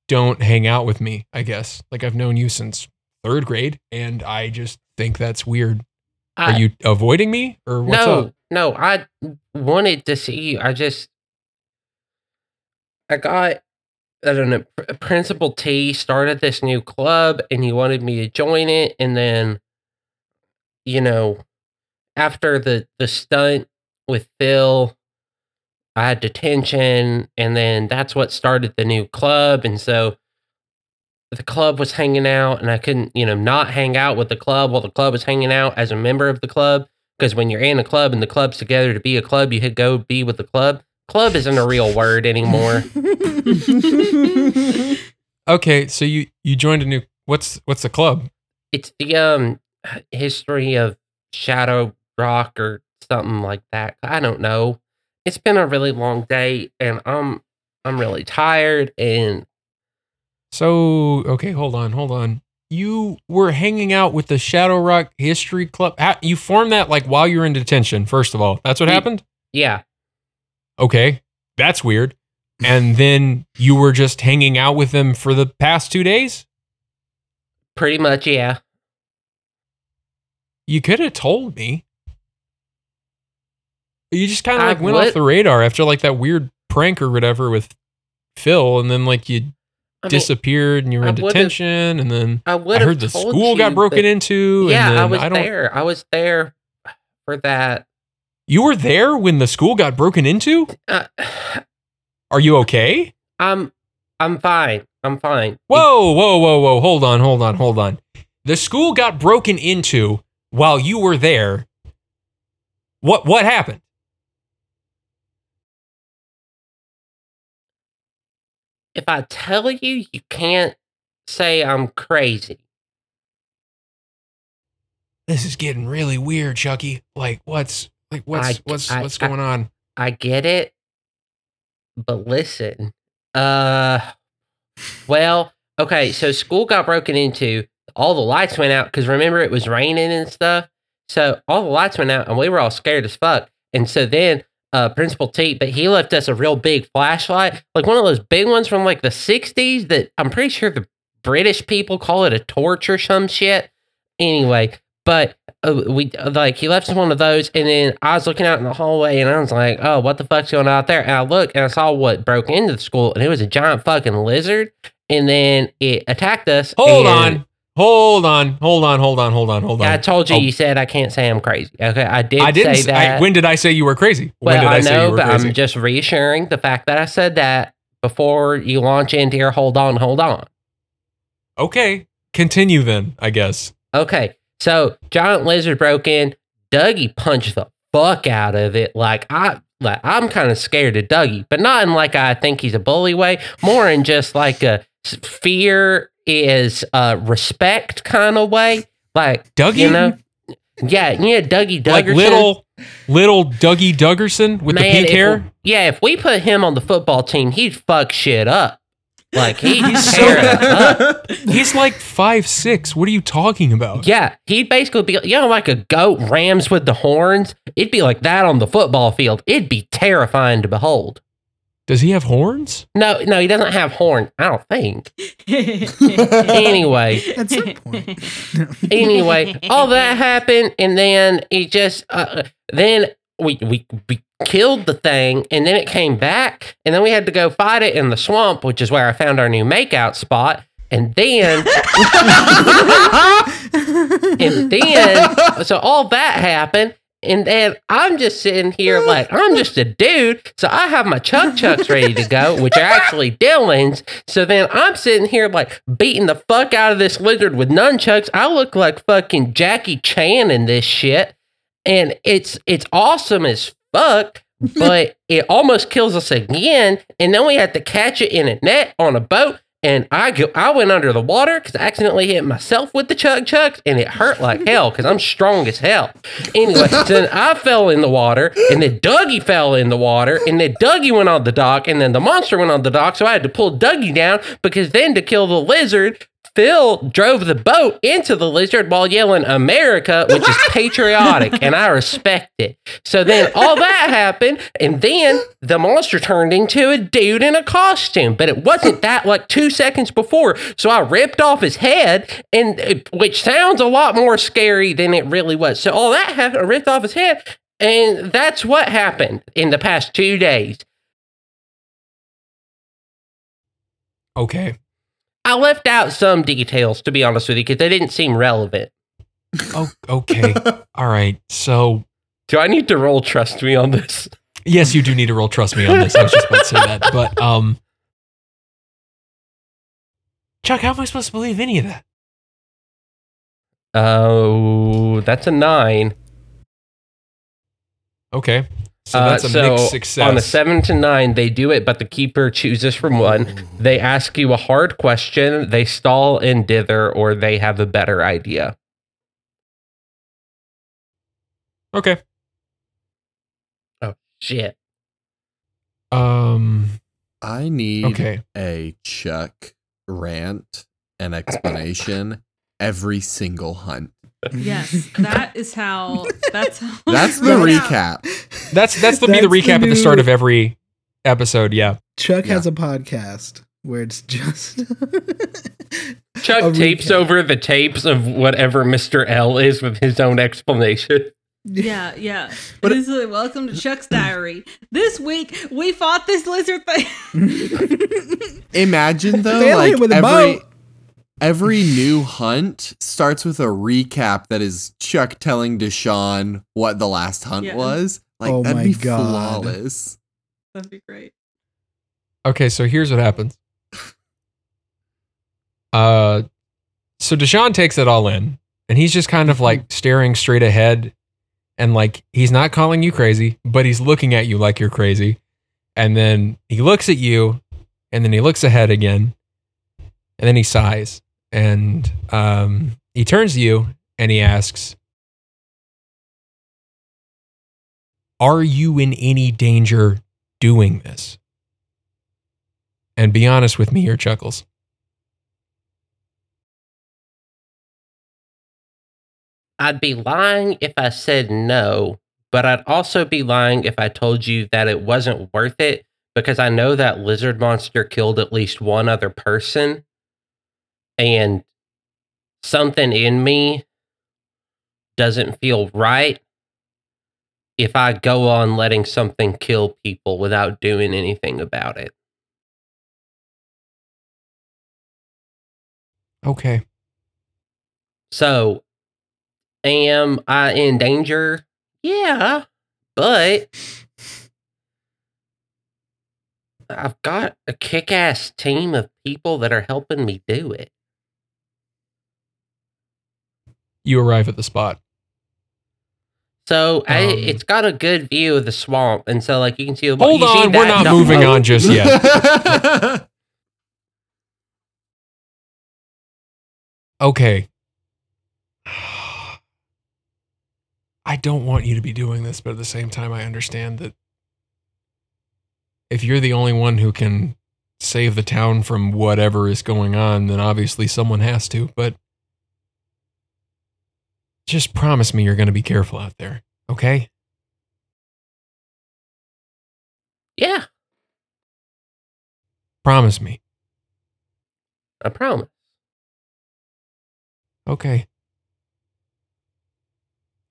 C: don't hang out with me. I guess like I've known you since third grade, and I just think that's weird. Are you avoiding me or what's
E: no,
C: up?
E: no, I wanted to see you. I just, I got, I don't know, Principal T started this new club and he wanted me to join it. And then, you know, after the, the stunt with Phil, I had detention. And then that's what started the new club. And so the club was hanging out and I couldn't, you know, not hang out with the club while the club was hanging out as a member of the club because when you're in a club and the club's together to be a club, you could go be with the club. Club isn't a real word anymore.
C: Okay, so you you joined a new what's what's the club?
E: it's the um history of Shadow Rock or something like that. I don't know. It's been a really long day and I'm I'm really tired and
C: So okay, hold on, hold on. You were hanging out with the Shadow Rock History Club. You formed that like while you were in detention. First of all, that's what happened.
E: yeah,
C: Okay, that's weird. And then you were just hanging out with them for the past two days.
E: pretty much yeah.
C: You could have told me. You just kind of like went
E: would-
C: off the radar after like that weird prank or whatever with Phil, and then like you
E: I mean,
C: disappeared and you were
E: I
C: in detention, and then
E: I
C: I heard the school got broken
E: that-
C: into.
E: Yeah, I was
C: don't.
E: there. I was there for that.
C: You were there when the school got broken into?
E: Uh,
C: Are you okay?
E: I'm I'm fine. I'm fine.
C: Whoa, whoa, whoa, whoa. Hold on, hold on, hold on. The school got broken into while you were there. What what happened?
E: If I tell you, you can't say I'm crazy.
C: This is getting really weird, Chucky. Like what's like what's
E: I-
C: what's
E: I-
C: what's
E: I-
C: going on?
E: I get it. But listen. Uh well, okay, so school got broken into, all the lights went out cuz remember it was raining and stuff. So all the lights went out and we were all scared as fuck. And so then uh Principal Tate, but he left us a real big flashlight, like one of those big ones from like the 60s that I'm pretty sure the British people call it a torch or some shit. Anyway, but uh, we uh, like he left us one of those, and then I was looking out in the hallway, and I was like, "Oh, what the fuck's going on out there?" And I looked, and I saw what broke into the school, and it was a giant fucking lizard, and then it attacked us.
C: Hold on. Hold on. Hold on. Hold on. Hold on. Hold on.
E: I told you,
C: Oh,
E: you said I can't say I'm crazy. Okay, I did.
C: I didn't
E: say that.
C: I, when did I say you were crazy?
E: well,
C: when did I,
E: I
C: say
E: know,
C: you were
E: but
C: crazy?
E: I'm just reassuring the fact that I said that before you launch into your hold on, hold on.
C: okay. Continue then, I guess.
E: Okay, so giant lizard broke in. Dougie punched the fuck out of it. Like I, like I'm kind of scared of Dougie, but not in like I think he's a bully way. More in just like a fear is uh respect kind of way. Like
C: Dougie?
E: you know, yeah, yeah, Dougie Duggerson.
C: Like little little Dougie Duggerson with the
E: Man,
C: pink hair.
E: we- yeah, if we put him on the football team, he'd fuck shit up. Like he'd
C: He's so-
E: up.
C: He's like five six. What are you talking about?
E: Yeah, he'd basically be, you know, like a goat rams with the horns. It'd be like that on the football field. It'd be terrifying to behold.
C: Does he have horns?
E: No, no, he doesn't have horn. I don't think. Anyway,
D: At some point.
E: anyway, all that happened, and then it just, uh, then we we we killed the thing, and then it came back, and then we had to go fight it in the swamp, which is where I found our new makeout spot, and then and then so all that happened and then i'm just sitting here like i'm just a dude. So i have my chuck chucks ready to go which are actually dylan's so then i'm sitting here like beating the fuck out of this lizard with nunchucks. I look like fucking jackie chan in this shit. And it's it's awesome as fuck but it almost kills us again. And then we had to catch it in a net on a boat and I go, I went under the water because I accidentally hit myself with the chug chugs, and it hurt like hell because I'm strong as hell. Anyway, so then I fell in the water, and then Dougie fell in the water, and then Dougie went on the dock, and then the monster went on the dock, so I had to pull Dougie down because then to kill the lizard. Phil drove the boat into the lizard while yelling America, which is patriotic, and I respect it. So then all that happened, and then the monster turned into a dude in a costume, but it wasn't that like two seconds before. So I ripped off his head, and uh, which sounds a lot more scary than it really was. So all that happened, I ripped off his head, and that's what happened in the past two days.
C: Okay.
E: I left out some details to be honest with you because they didn't seem relevant.
C: Oh, okay. All right. So,
E: Do I need to roll trust me on this?
C: yes, you do need to roll trust me on this. I was just about to say that. But, um, Chuck, how am I supposed to believe any of that?
E: Oh, that's a nine.
C: Okay. So
E: Uh,
C: that's a
E: so
C: mixed success.
E: On the seven to nine, they do it, but the keeper chooses from one. They ask you a hard question, they stall and dither, or they have a better idea.
C: okay.
E: Oh shit.
C: Um,
F: I need
C: okay.
F: a Chuck rant and explanation every single hunt.
G: Yes, that is how. That's how.
F: That's the recap.
C: That's, that's the, be the
D: That's the
C: recap at the start of every episode. Yeah.
D: Chuck
F: Yeah.
D: has a podcast where it's just
E: Chuck tapes
D: recap.
E: over the tapes of whatever Mr. L is with his own explanation.
G: Yeah, yeah.
F: But
G: this is welcome to Chuck's diary. This week we fought this lizard thing.
F: Imagine though, like
D: with a
F: every
D: boat.
F: Every new hunt starts with a recap that is Chuck telling Deshaun what the last hunt
G: Yeah.
F: was. Like
D: Oh
F: that'd
D: my
F: be
D: God.
F: flawless.
G: That'd be great.
C: Okay, so here's what happens. Uh, so Deshaun takes it all in, and he's just kind of like staring straight ahead, and like he's not calling you crazy, but he's looking at you like you're crazy, and then he looks at you, and then he looks ahead again, and then he sighs, and um, he turns to you and he asks, "Are you in any danger doing this?" And be honest with me here, Chuckles.
E: I'd be lying if I said no, but I'd also be lying if I told you that it wasn't worth it because I know that lizard monster killed at least one other person. And something in me doesn't feel right if I go on letting something kill people without doing anything about it.
C: Okay.
E: So, am I in danger? Yeah, but I've got a kick ass team of people that are helping me do it.
C: You arrive at the spot.
E: So, I,
C: Um,
E: it's got a good view of the swamp. And so, like, you can see the
C: Hold
E: you see
C: on, we're not moving on just yet. Okay. I don't want you to be doing this, but at the same time, I understand that if you're the only one who can save the town from whatever is going on, then obviously someone has to. But just promise me you're going to be careful out there, okay?
E: Yeah,
C: Promise me.
E: I promise.
C: Okay.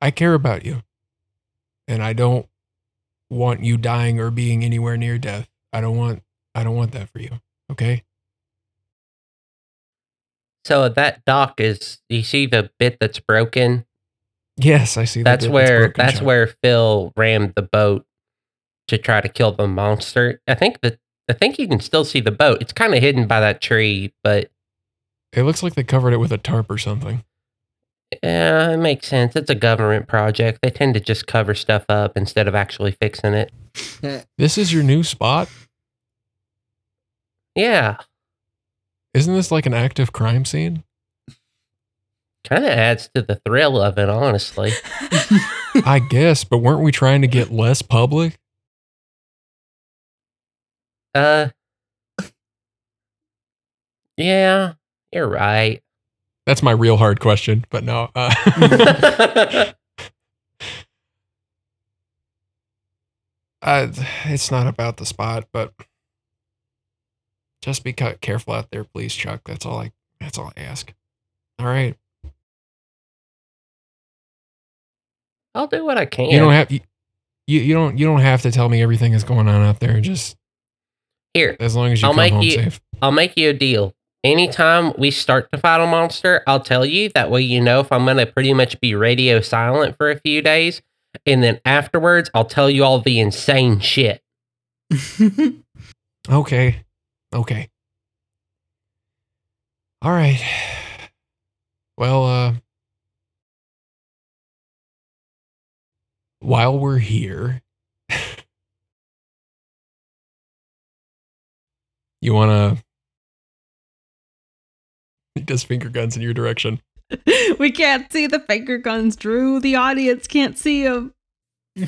C: I care about you. And I don't want you dying or being anywhere near death. I don't want I don't want that for you. Okay?
E: So, that dock is, you see the bit that's broken?
C: Yes, I see
E: that's where that's
C: Chuck.
E: where Phil rammed the boat to try to kill the monster. I think that I think you can still see the boat. It's kind of hidden by that tree, but
C: it looks like they covered it with a tarp or something.
E: yeah, it makes sense. It's a government project. They tend to just cover stuff up instead of actually fixing it.
C: This is your new spot?
E: Yeah.
C: Isn't this like an active crime scene?
E: Kind of adds to the thrill of it, honestly.
C: I guess, but weren't we trying to get less public?
E: Uh, yeah, you're right.
C: That's my real hard question, but no. Uh, uh, it's not about the spot, but just be careful out there, please, Chuck. That's all I. That's all I ask. All right,
E: I'll do what I can.
C: you don't have you, you don't you don't have to tell me everything that's going on out there. Just
E: Here,
C: as long as you
E: I'll
C: come
E: make
C: home
E: you-
C: safe.
E: I'll make you a deal. Anytime we start to fight a monster, I'll tell you. That way, you know if I'm going to pretty much be radio silent for a few days. And then afterwards, I'll tell you all the insane shit.
C: Okay, okay. All right. Well, uh, while we're here, you want to. He does finger guns in your direction.
G: we can't see the finger guns, Drew. The audience can't see them.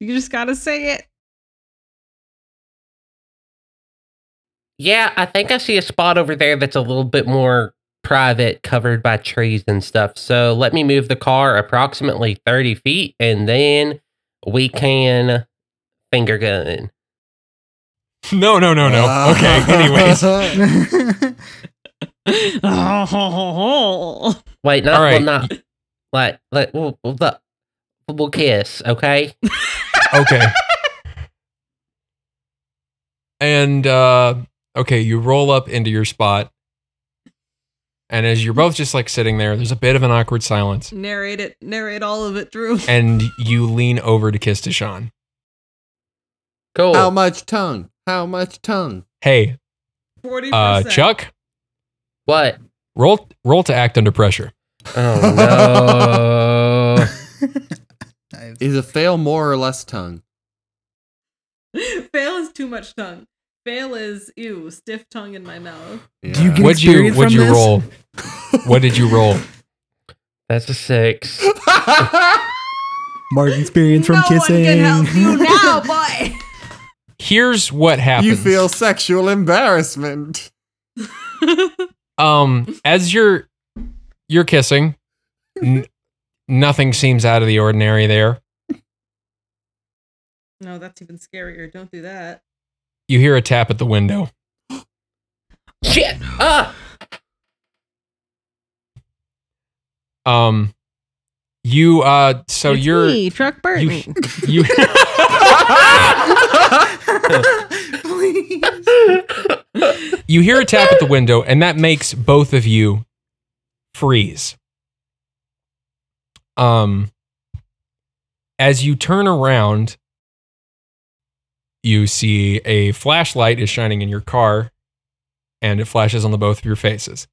G: You just gotta say it.
E: Yeah, I think I see a spot over there that's a little bit more private, covered by trees and stuff. So let me move the car approximately 30 feet and then we can finger gun.
C: No, no, no, no. Okay. Anyways,
E: Wait, not,
C: All
E: well, not like, like we'll, we'll, we'll kiss, okay?
C: okay. And uh okay, you roll up into your spot. And as you're both just like sitting there, there's a bit of an awkward silence.
G: narrate it. Narrate all of it, Drew.
C: And you lean over to kiss Deshaun.
E: Cool.
F: How much tongue? How much tongue?
C: Hey,
G: Forty
C: uh Chuck,
E: what?
C: roll roll to act under pressure.
E: Oh no.
F: Is a fail more or less tongue?
G: Fail is too much tongue. Fail is ew, stiff tongue in my mouth.
D: Do you get
C: What'd you what'd
D: from
C: you
D: this?
C: roll? What did you roll?
E: That's a six.
D: Mark experience from
G: no
D: kissing.
G: one can help you now, boy.
C: Here's what happens.
F: you feel sexual embarrassment.
C: um as you're you're kissing n- nothing seems out of the ordinary there
G: no, that's even scarier. Don't do that.
C: you hear a tap at the window
E: Shit! Ah!
C: Um you uh so
G: It's
C: you're
G: me, Truck Burton.
C: you
D: Please.
C: you hear a tap at the window and that makes both of you freeze um as you turn around you see a flashlight is shining in your car and it flashes on the both of your faces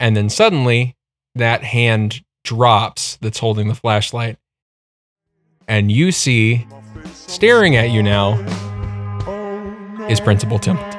C: and then suddenly that hand drops that's holding the flashlight. And you see staring at you now is principal templeton